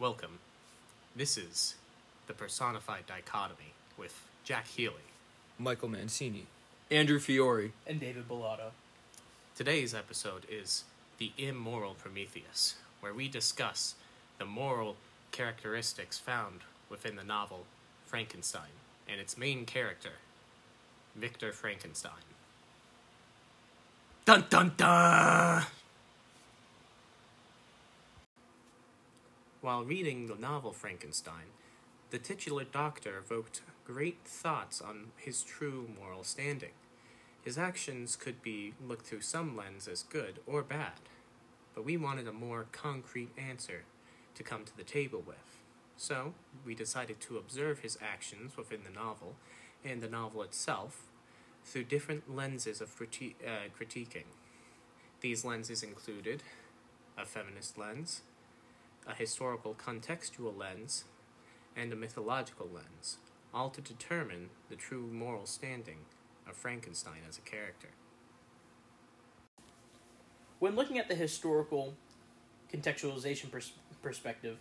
Welcome. This is the personified dichotomy with Jack Healy. Michael Mancini. Andrew Fiore. and David Bellotto. Today's episode is The Immoral Prometheus, where we discuss the moral characteristics found within the novel Frankenstein and its main character, Victor Frankenstein. Dun dun dun! While reading the novel Frankenstein, the titular doctor evoked great thoughts on his true moral standing. His actions could be looked through some lens as good or bad, but we wanted a more concrete answer to come to the table with. So, we decided to observe his actions within the novel and the novel itself through different lenses of criti- uh, critiquing. These lenses included a feminist lens, a historical contextual lens, and a mythological lens, all to determine the true moral standing of Frankenstein as a character. When looking at the historical contextualization pers- perspective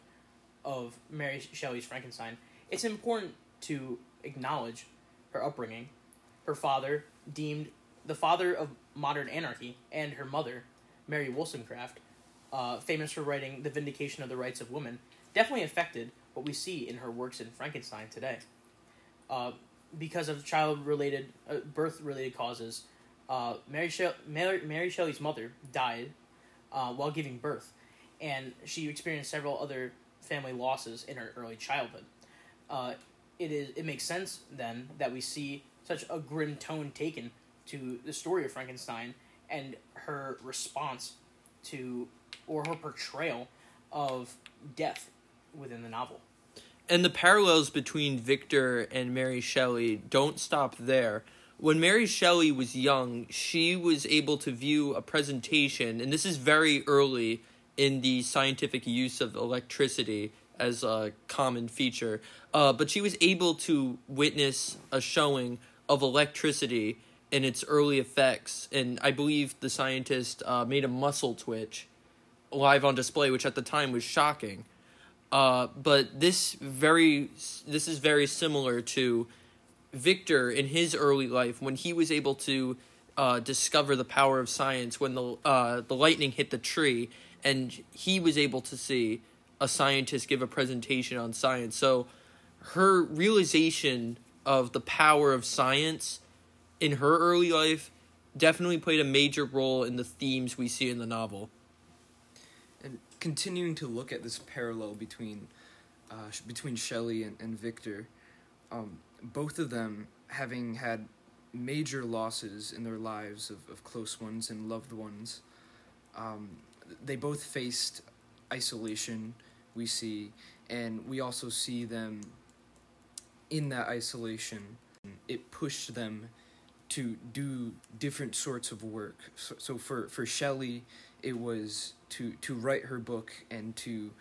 of Mary Shelley's Frankenstein, it's important to acknowledge her upbringing. Her father, deemed the father of modern anarchy, and her mother, Mary Wollstonecraft, uh, famous for writing The Vindication of the Rights of Women, definitely affected what we see in her works in Frankenstein today. Uh, because of child related, uh, birth related causes, uh, Mary, Shell- Mary, Mary Shelley's mother died uh, while giving birth, and she experienced several other family losses in her early childhood. Uh, it is it makes sense then that we see such a grim tone taken to the story of Frankenstein and her response to or her portrayal of death within the novel. And the parallels between Victor and Mary Shelley don't stop there. When Mary Shelley was young, she was able to view a presentation, and this is very early in the scientific use of electricity as a common feature. Uh, but she was able to witness a showing of electricity and its early effects. And I believe the scientist uh, made a muscle twitch live on display, which at the time was shocking. Uh, but this very this is very similar to Victor in his early life when he was able to uh, discover the power of science when the uh, the lightning hit the tree and he was able to see a scientist give a presentation on science. So her realization of the power of science in her early life definitely played a major role in the themes we see in the novel. Continuing to look at this parallel between uh, between Shelley and, and Victor, um, both of them having had major losses in their lives of, of close ones and loved ones, um, they both faced isolation, we see, and we also see them in that isolation. It pushed them to do different sorts of work. So, so for, for Shelley, it was to, to write her book and to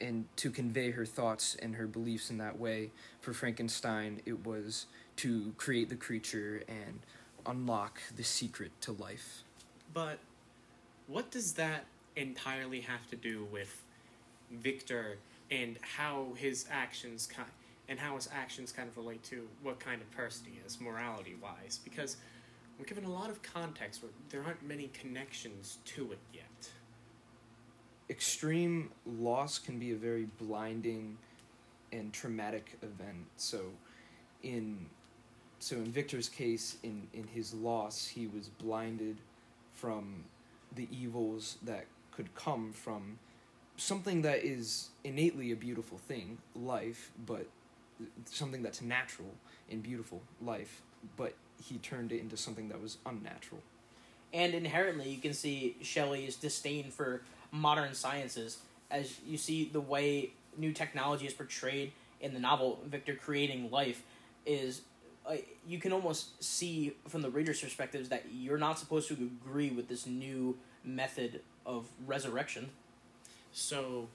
and to convey her thoughts and her beliefs in that way. For Frankenstein, it was to create the creature and unlock the secret to life. But what does that entirely have to do with Victor and how his actions kind and how his actions kind of relate to what kind of person he is morality wise? Because we're given a lot of context, but there aren't many connections to it yet. Extreme loss can be a very blinding and traumatic event. So, in so in Victor's case, in in his loss, he was blinded from the evils that could come from something that is innately a beautiful thing, life, but something that's natural and beautiful, life, but he turned it into something that was unnatural. and inherently you can see Shelley's disdain for modern sciences as you see the way new technology is portrayed in the novel Victor creating life is uh, you can almost see from the reader's perspectives that you're not supposed to agree with this new method of resurrection. So,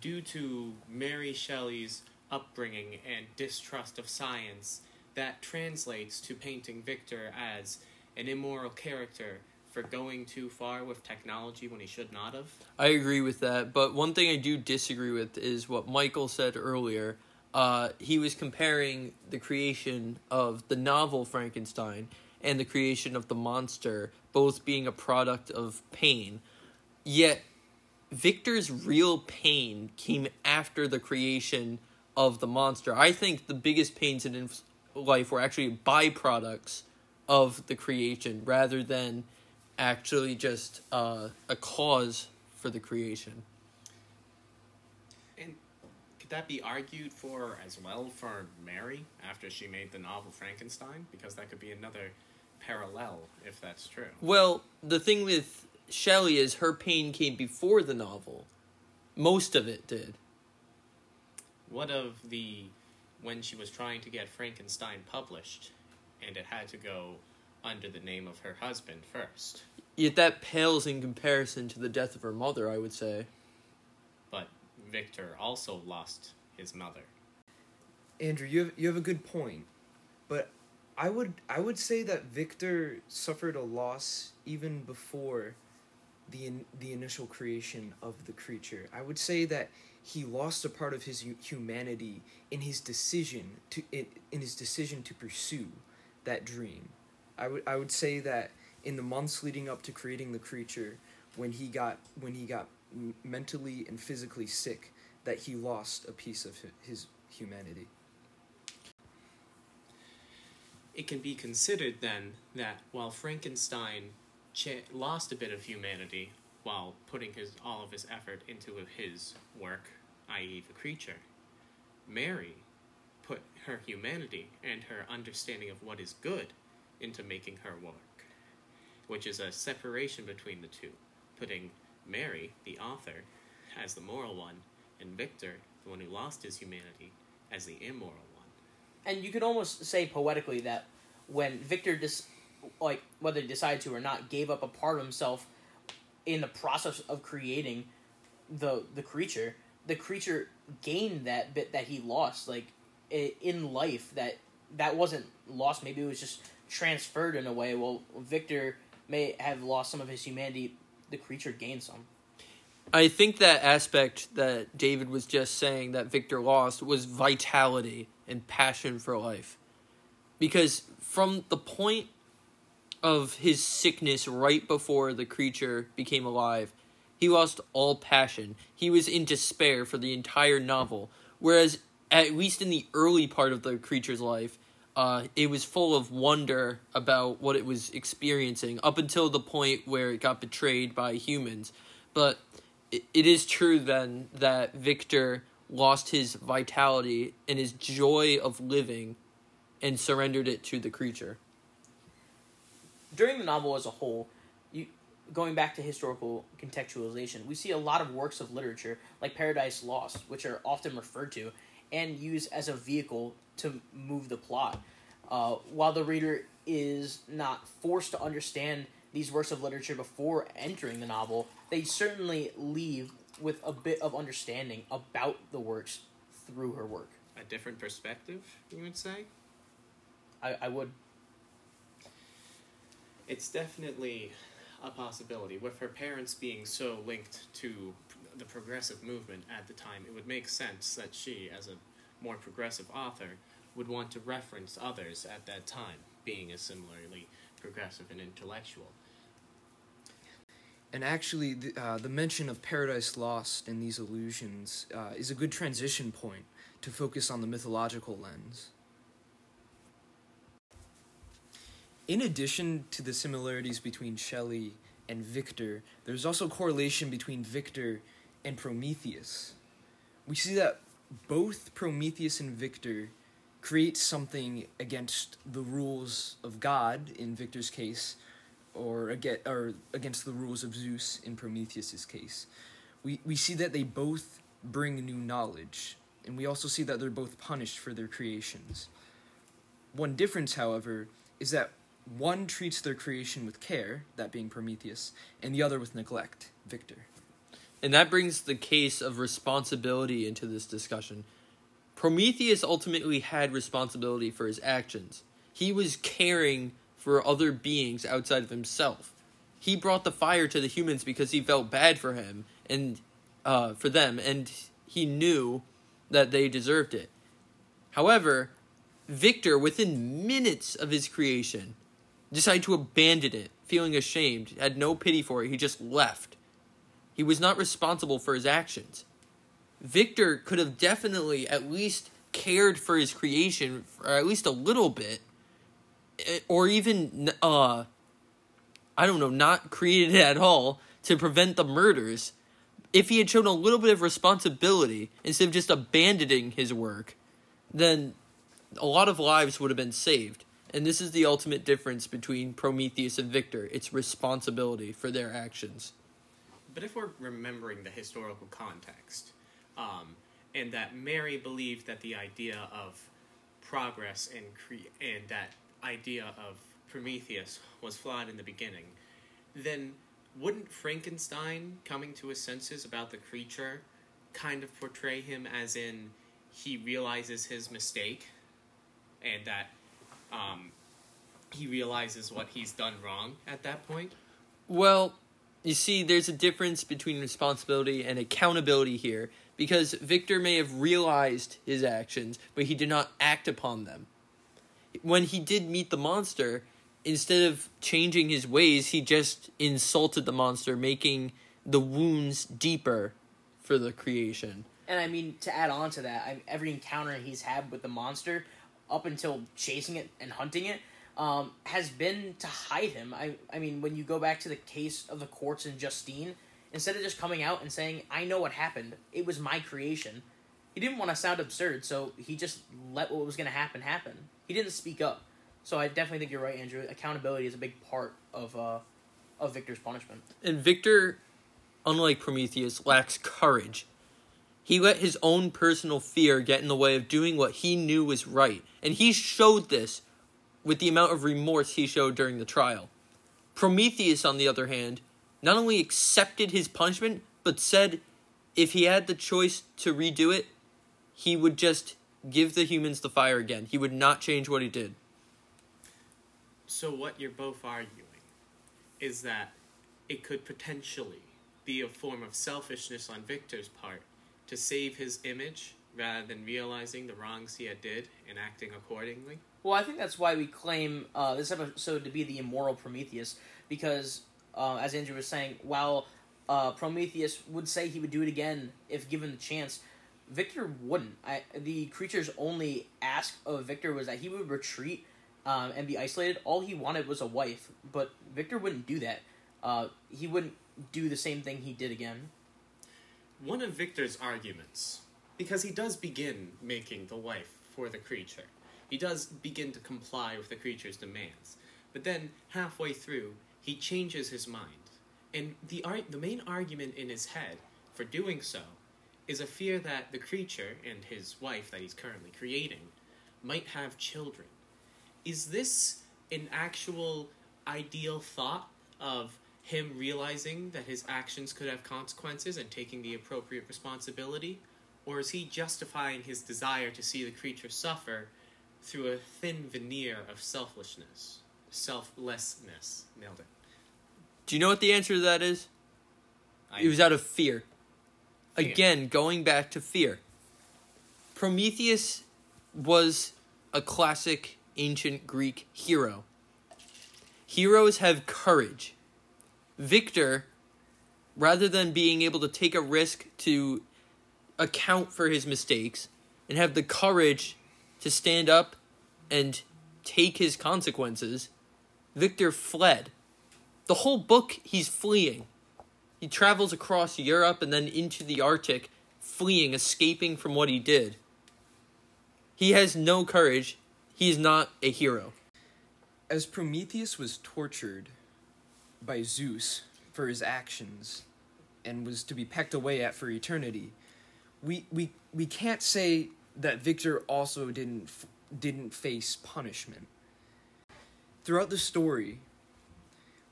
due to Mary Shelley's upbringing and distrust of science, that translates to painting Victor as an immoral character for going too far with technology when he should not have. I agree with that, but one thing I do disagree with is what Michael said earlier. Uh, he was comparing the creation of the novel Frankenstein and the creation of the monster, both being a product of pain. Yet, Victor's real pain came after the creation of the monster. I think the biggest pains in life were actually byproducts of the creation rather than actually just uh, a cause for the creation. And could that be argued for as well for Mary after she made the novel Frankenstein? Because that could be another parallel if that's true. Well, the thing with Shelley is her pain came before the novel. Most of it did. What of the when she was trying to get Frankenstein published and it had to go under the name of her husband first? Yet that pales in comparison to the death of her mother, I would say. But Victor also lost his mother. Andrew, you have you have a good point, but I would I would say that Victor suffered a loss even before the in, the initial creation of the creature. I would say that he lost a part of his humanity in his decision to in, in his decision to pursue that dream. I would I would say that in the months leading up to creating the creature, when he got when he got mentally and physically sick, that he lost a piece of his humanity. It can be considered then that while Frankenstein lost a bit of humanity while putting his all of his effort into his work, i.e., the creature, Mary put her humanity and her understanding of what is good into making her work, which is a separation between the two, putting Mary, the author, as the moral one, and Victor, the one who lost his humanity, as the immoral one. and you could almost say poetically that when Victor dis- like whether he decided to or not gave up a part of himself in the process of creating the the creature the creature gained that bit that he lost like in life that that wasn't lost maybe it was just transferred in a way well Victor may have lost some of his humanity the creature gained some I think that aspect that David was just saying that Victor lost was vitality and passion for life. Because from the point of his sickness right before the creature became alive, he lost all passion. He was in despair for the entire novel. Whereas, at least in the early part of the creature's life, uh, it was full of wonder about what it was experiencing up until the point where it got betrayed by humans. But it, it is true then that Victor lost his vitality and his joy of living and surrendered it to the creature. during the novel as a whole, you going back to historical contextualization, we see a lot of works of literature like Paradise Lost, which are often referred to and used as a vehicle to move the plot. Uh, while the reader is not forced to understand these works of literature before entering the novel, they certainly leave with a bit of understanding about the works through her work. A different perspective, you would say? I, I would It's definitely a possibility. With her parents being so linked to the progressive movement at the time, it would make sense that she, as a more progressive author, would want to reference others at that time, being as similarly progressive and intellectual. And actually, the, uh, the mention of Paradise Lost and these illusions uh, is a good transition point to focus on the mythological lens. In addition to the similarities between Shelley and Victor, there's also correlation between Victor and Prometheus. We see that both Prometheus and Victor create something against the rules of God, in Victor's case, or against, or against the rules of Zeus in Prometheus's case. We, we see that they both bring new knowledge, and we also see that they're both punished for their creations. One difference, however, is that one treats their creation with care, that being Prometheus, and the other with neglect, Victor. And that brings the case of responsibility into this discussion. Prometheus ultimately had responsibility for his actions. He was caring for other beings outside of himself. He brought the fire to the humans because he felt bad for him and uh, for them, and he knew that they deserved it. However, Victor, within minutes of his creation, decided to abandon it, feeling ashamed, had no pity for it. He just left. He was not responsible for his actions. Victor could have definitely at least cared for his creation for at least a little bit eh, or even uh I don't know, not created it at all to prevent the murders. If he had shown a little bit of responsibility instead of just abandoning his work, then a lot of lives would have been saved. And this is the ultimate difference between Prometheus and Victor. It's responsibility for their actions. But if we're remembering the historical context, um, and that Mary believed that the idea of progress and cre- and that idea of Prometheus was flawed in the beginning, then wouldn't Frankenstein coming to his senses about the creature kind of portray him as in he realizes his mistake and that um, he realizes what he's done wrong at that point? Well, you see, there's a difference between responsibility and accountability here because Victor may have realized his actions, but he did not act upon them. When he did meet the monster, instead of changing his ways, he just insulted the monster, making the wounds deeper for the creation. And I mean, to add on to that, every encounter he's had with the monster, up until chasing it and hunting it, um, has been to hide him. I, I mean, when you go back to the case of the courts and Justine, instead of just coming out and saying, I know what happened, it was my creation, he didn't want to sound absurd, so he just let what was going to happen happen. He didn't speak up. So I definitely think you're right, Andrew. Accountability is a big part of uh, of Victor's punishment. And Victor, unlike Prometheus, lacks courage. He let his own personal fear get in the way of doing what he knew was right, and he showed this with the amount of remorse he showed during the trial. Prometheus, on the other hand, not only accepted his punishment, but said if he had the choice to redo it, he would just give the humans the fire again. He would not change what he did. So, what you're both arguing is that it could potentially be a form of selfishness on Victor's part to save his image rather than realizing the wrongs he had did and acting accordingly. Well, I think that's why we claim uh, this episode to be the immoral Prometheus, because uh, as Andrew was saying, while uh, Prometheus would say he would do it again if given the chance, Victor wouldn't. I, the creature's only ask of Victor was that he would retreat um, and be isolated. All he wanted was a wife, but Victor wouldn't do that. Uh, he wouldn't do the same thing he did again. One of Victor's arguments, because he does begin making the wife for the creature, he does begin to comply with the creature's demands, but then halfway through, he changes his mind. And the, ar- the main argument in his head for doing so is a fear that the creature and his wife that he's currently creating might have children. Is this an actual ideal thought of him realizing that his actions could have consequences and taking the appropriate responsibility? Or is he justifying his desire to see the creature suffer through a thin veneer of selfishness? Selflessness. Nailed it. Do you know what the answer to that is? I- It was out of fear. Fear. Again, going back to fear. Prometheus was a classic ancient Greek hero. Heroes have courage. Victor, rather than being able to take a risk to account for his mistakes and have the courage to stand up and take his consequences, Victor fled. The whole book, he's fleeing. He travels across Europe and then into the Arctic, fleeing, escaping from what he did. He has no courage. He is not a hero. As Prometheus was tortured by Zeus for his actions and was to be pecked away at for eternity, we we we can't say that Victor also didn't didn't face punishment. Throughout the story,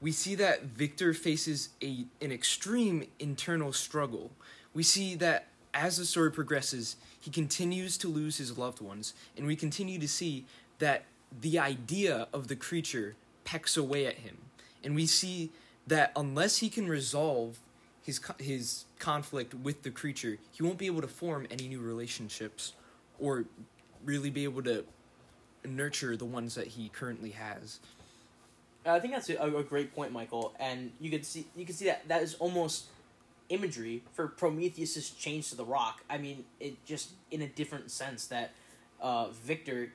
we see that Victor faces a an extreme internal struggle. We see that as the story progresses, he continues to lose his loved ones, and we continue to see that the idea of the creature pecks away at him. And we see that unless he can resolve his his conflict with the creature, he won't be able to form any new relationships or really be able to nurture the ones that he currently has. I think that's a, a great point, Michael. And you could see you could see that that is almost imagery for Prometheus's change to the rock. I mean, it just in a different sense that uh, Victor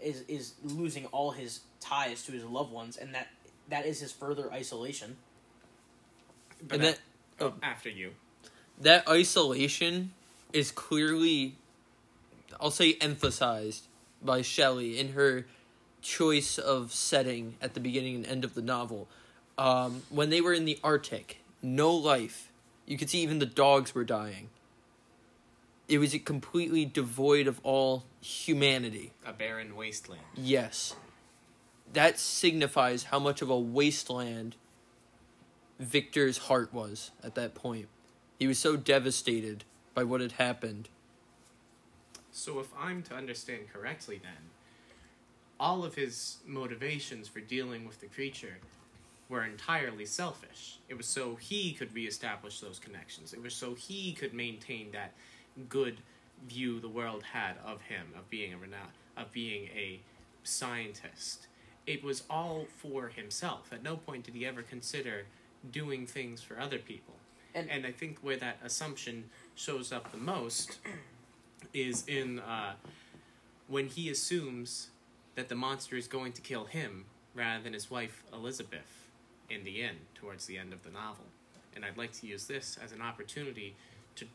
is is losing all his ties to his loved ones, and that that is his further isolation. But And that- oh, oh. after you. that isolation is clearly I'll say emphasized by Shelley in her choice of setting at the beginning and end of the novel. Um, when they were in the Arctic, no life. You could see even the dogs were dying. It was completely devoid of all humanity. A barren wasteland. Yes. That signifies how much of a wasteland Victor's heart was at that point. He was so devastated by what had happened. So, if I'm to understand correctly, then, all of his motivations for dealing with the creature were entirely selfish. It was so he could reestablish those connections. It was so he could maintain that good view the world had of him, of being a renown, of being a scientist. It was all for himself. At no point did he ever consider doing things for other people. And- and I think where that assumption shows up the most is in uh, when he assumes that the monster is going to kill him rather than his wife Elizabeth in the end, towards the end of the novel. And I'd like to use this as an opportunity to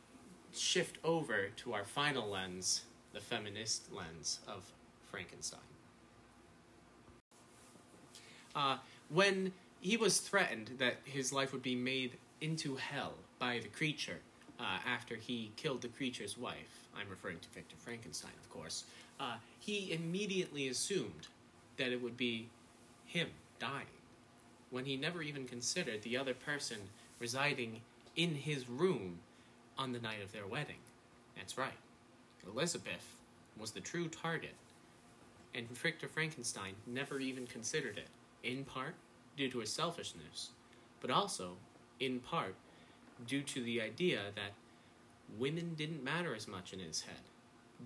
shift over to our final lens, the feminist lens of Frankenstein. Uh, when he was threatened that his life would be made into hell by the creature uh, after he killed the creature's wife, I'm referring to Victor Frankenstein, of course, uh, he immediately assumed that it would be him dying, when he never even considered the other person residing in his room on the night of their wedding. That's right. Elizabeth was the true target, and Victor Frankenstein never even considered it, in part due to his selfishness, but also, in part, due to the idea that women didn't matter as much in his head,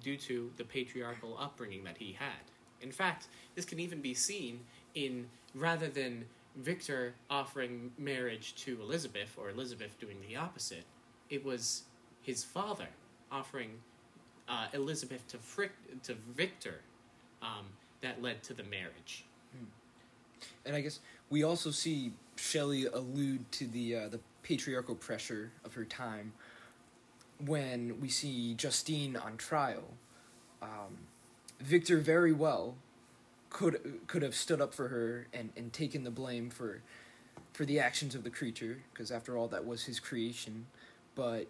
due to the patriarchal upbringing that he had. In fact, this can even be seen in rather than Victor offering marriage to Elizabeth or Elizabeth doing the opposite, it was his father offering uh, Elizabeth to Frick- to Victor um, that led to the marriage. And I guess we also see Shelley allude to the uh, the patriarchal pressure of her time when we see Justine on trial. Um, Victor very well could could have stood up for her and, and taken the blame for for the actions of the creature because after all that was his creation, but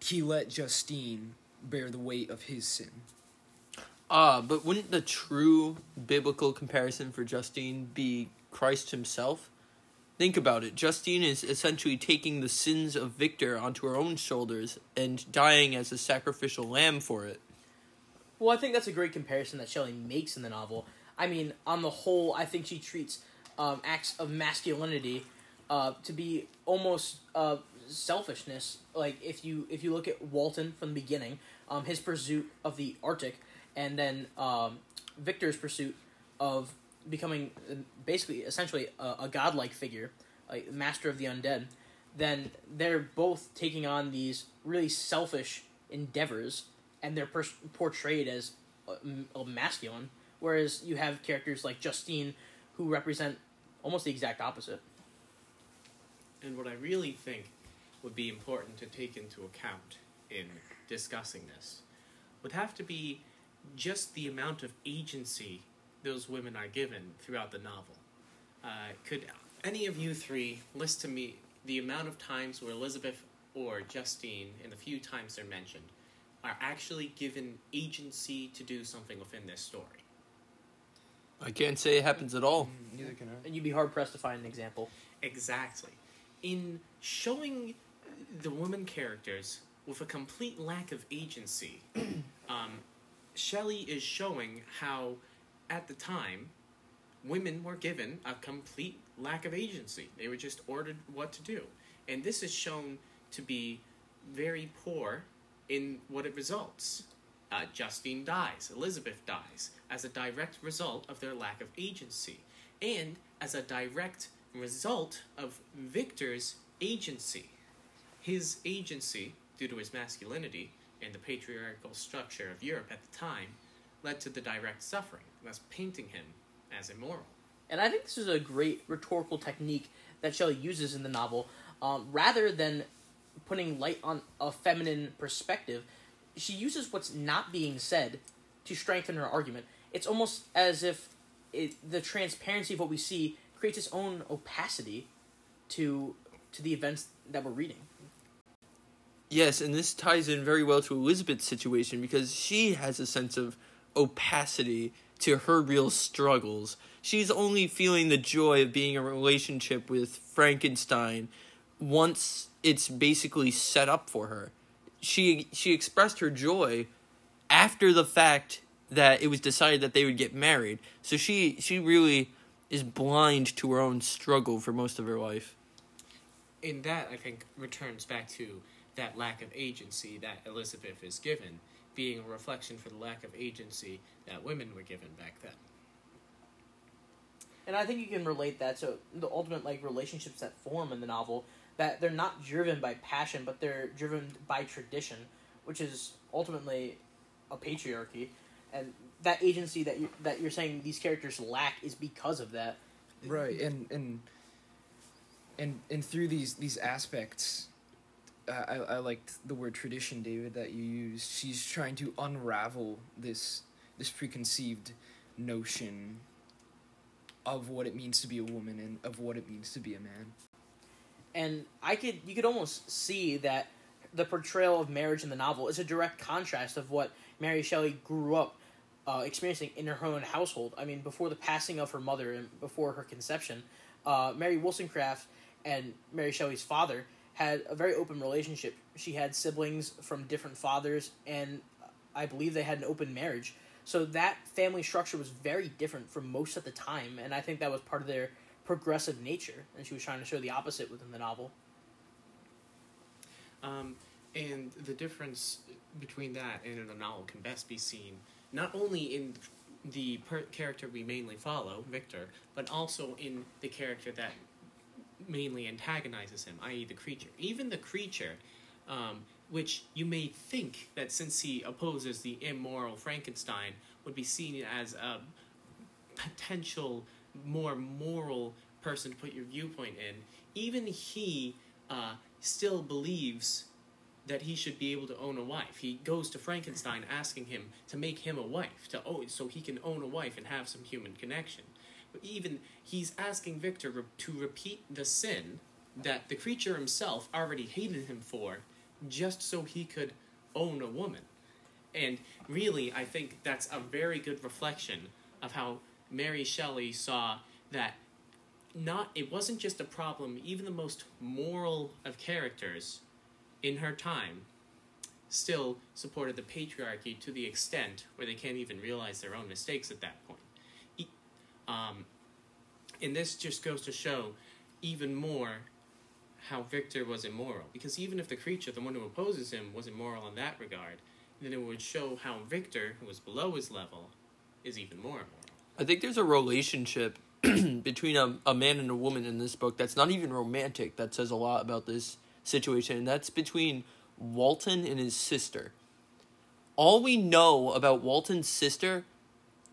he let Justine bear the weight of his sin. Ah, but wouldn't the true biblical comparison for Justine be Christ himself? Think about it. Justine is essentially taking the sins of Victor onto her own shoulders and dying as a sacrificial lamb for it. Well, I think that's a great comparison that Shelley makes in the novel. I mean, on the whole, I think she treats um, acts of masculinity uh, to be almost uh, selfishness. Like if you if you look at Walton from the beginning, um, his pursuit of the Arctic, and then um, Victor's pursuit of becoming basically essentially a, a godlike figure, a master of the undead. Then they're both taking on these really selfish endeavors and they're portrayed as masculine, whereas you have characters like Justine who represent almost the exact opposite. And what I really think would be important to take into account in discussing this would have to be just the amount of agency those women are given throughout the novel. Uh, could any of you three list to me the amount of times where Elizabeth or Justine, in the few times they're mentioned, are actually given agency to do something within this story? I can't say it happens at all. Neither can I. And you'd be hard pressed to find an example. Exactly. In showing the women characters with a complete lack of agency, um, Shelley is showing how, at the time, women were given a complete lack of agency. They were just ordered what to do. And this is shown to be very poor in what it results. Uh, Justine dies, Elizabeth dies, as a direct result of their lack of agency, and as a direct result of Victor's agency. His agency, due to his masculinity and the patriarchal structure of Europe at the time, led to the direct suffering, thus painting him as immoral. And I think this is a great rhetorical technique that Shelley uses in the novel. Um, rather than putting light on a feminine perspective, she uses what's not being said to strengthen her argument. It's almost as if it, the transparency of what we see creates its own opacity to to the events that we're reading. Yes, and this ties in very well to Elizabeth's situation because she has a sense of opacity to her real struggles. She's only feeling the joy of being in a relationship with Frankenstein once it's basically set up for her. She she expressed her joy after the fact that it was decided that they would get married. So she she really is blind to her own struggle for most of her life. In that, I think, returns back to that lack of agency that Elizabeth is given, being a reflection for the lack of agency that women were given back then. And I think you can relate that to the ultimate like relationships that form in the novel that they're not driven by passion, but they're driven by tradition, which is ultimately a patriarchy, and that agency that you that you're saying these characters lack is because of that. Right, and and and and through these these aspects, I I liked the word tradition, David, that you used. She's trying to unravel this this preconceived notion of what it means to be a woman and of what it means to be a man and I could you could almost see that the portrayal of marriage in the novel is a direct contrast of what Mary Shelley grew up uh, experiencing in her own household. I mean, before the passing of her mother and before her conception, uh, Mary Wollstonecraft and Mary Shelley's father had a very open relationship. She had siblings from different fathers, and I believe they had an open marriage. So that family structure was very different from most at the time, and I think that was part of their progressive nature, and she was trying to show the opposite within the novel. Um, and the difference between that and in the novel can best be seen not only in the per- character we mainly follow, Victor, but also in the character that mainly antagonizes him, i.e., the creature. Even the creature, um, which you may think that since he opposes the immoral Frankenstein, would be seen as a potential more moral person to put your viewpoint in, even he uh, still believes that he should be able to own a wife. He goes to Frankenstein asking him to make him a wife, to own, so he can own a wife and have some human connection. Even he's asking Victor re- to repeat the sin that the creature himself already hated him for, just so he could own a woman. And really, I think that's a very good reflection of how Mary Shelley saw that not it wasn't just a problem even the most moral of characters in her time still supported the patriarchy to the extent where they can't even realize their own mistakes at that point um, and this just goes to show even more how Victor was immoral. Because even if the creature, the one who opposes him, was immoral in that regard, then it would show how Victor, who was below his level, is even more immoral. I think there's a relationship between a, a man and a woman in this book that's not even romantic that says a lot about this situation and that's between Walton and his sister. All we know about Walton's sister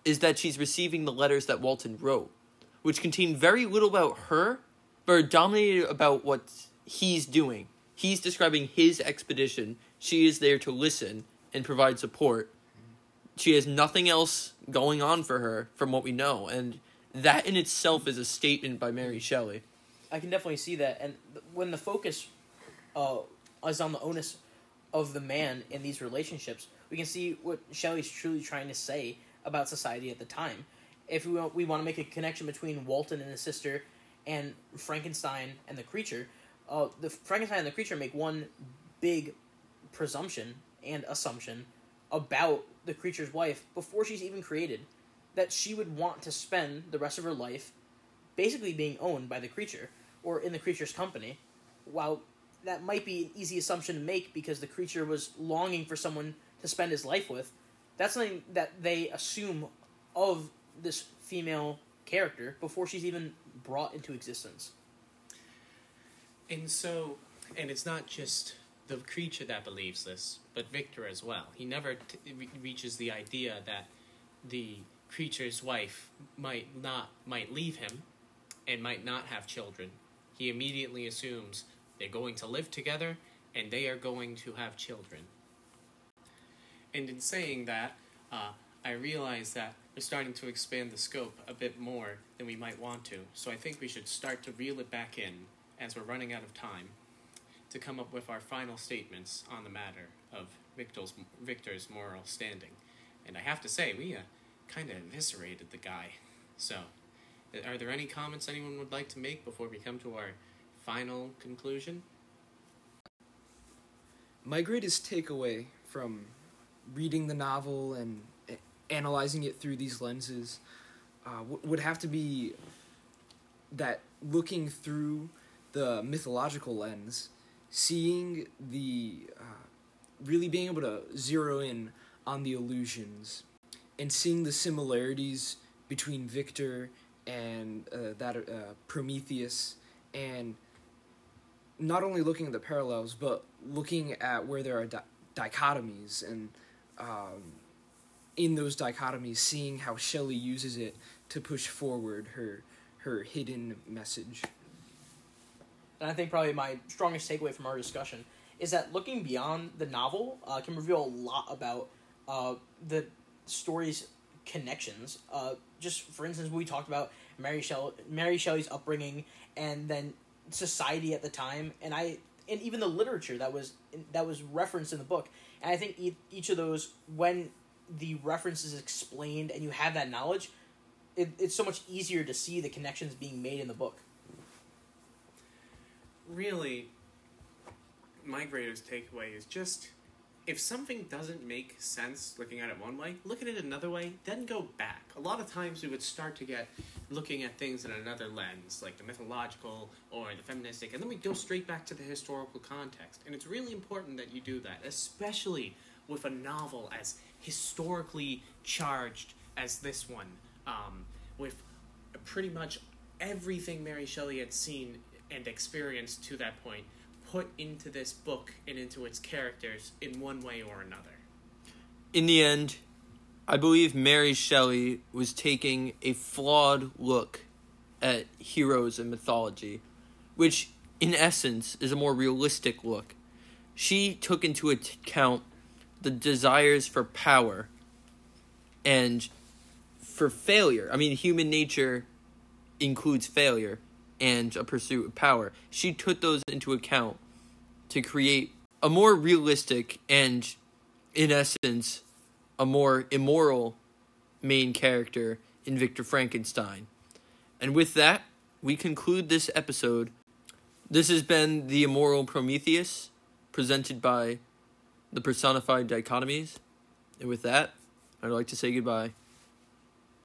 is that she's receiving the letters that Walton wrote, which contain very little about her, but are dominated about what he's doing. He's describing his expedition. She is there to listen and provide support. She has nothing else going on for her from what we know, and that in itself is a statement by Mary Shelley. I can definitely see that. And when the focus uh, is on the onus of the man in these relationships, we can see what Shelley's truly trying to say about society at the time. If we want, we want to make a connection between Walton and his sister and Frankenstein and the creature, uh, the Frankenstein and the creature make one big presumption and assumption about the creature's wife before she's even created. that she would want to spend the rest of her life basically being owned by the creature or in the creature's company. While that might be an easy assumption to make because the creature was longing for someone to spend his life with, that's something that they assume of this female character before she's even brought into existence. And so, and it's not just the creature that believes this, but Victor as well. He never t- re- reaches the idea that the creature's wife might not might leave him and might not have children. He immediately assumes they're going to live together and they are going to have children. And in saying that, uh, I realize that we're starting to expand the scope a bit more than we might want to. So I think we should start to reel it back in as we're running out of time to come up with our final statements on the matter of Victor's, Victor's moral standing. And I have to say, we uh, kind of eviscerated the guy. So, are there any comments anyone would like to make before we come to our final conclusion? My greatest takeaway from reading the novel and analyzing it through these lenses uh, would have to be that looking through the mythological lens, seeing the uh, really being able to zero in on the illusions and seeing the similarities between Victor and uh, that uh, Prometheus and not only looking at the parallels but looking at where there are di- dichotomies and um, in those dichotomies seeing how Shelley uses it to push forward her her hidden message. and I think probably my strongest takeaway from our discussion is that looking beyond the novel uh, can reveal a lot about uh, the story's connections. Uh, just for instance, we talked about Mary Shelley, Mary Shelley's upbringing, and then society at the time, and I and even the literature that was that was referenced in the book. And I think each of those, when the reference is explained and you have that knowledge, it, it's so much easier to see the connections being made in the book. really, my greatest takeaway is just if something doesn't make sense looking at it one way, look at it another way, then go back. A lot of times we would start to get looking at things in another lens, like the mythological or the feministic, and then we go straight back to the historical context. And it's really important that you do that, especially with a novel as historically charged as this one, um, with pretty much everything Mary Shelley had seen and experienced to that point put into this book and into its characters in one way or another. in the end, I believe Mary Shelley was taking a flawed look at heroes and mythology, which in essence is a more realistic look. She took into account the desires for power and for failure. I mean, human nature includes failure and a pursuit of power. She took those into account to create a more realistic and, in essence, a more immoral main character in Victor Frankenstein. And with that, we conclude this episode. This has been The Immoral Prometheus, presented by the Personified Dichotomies. And with that, I'd like to say goodbye.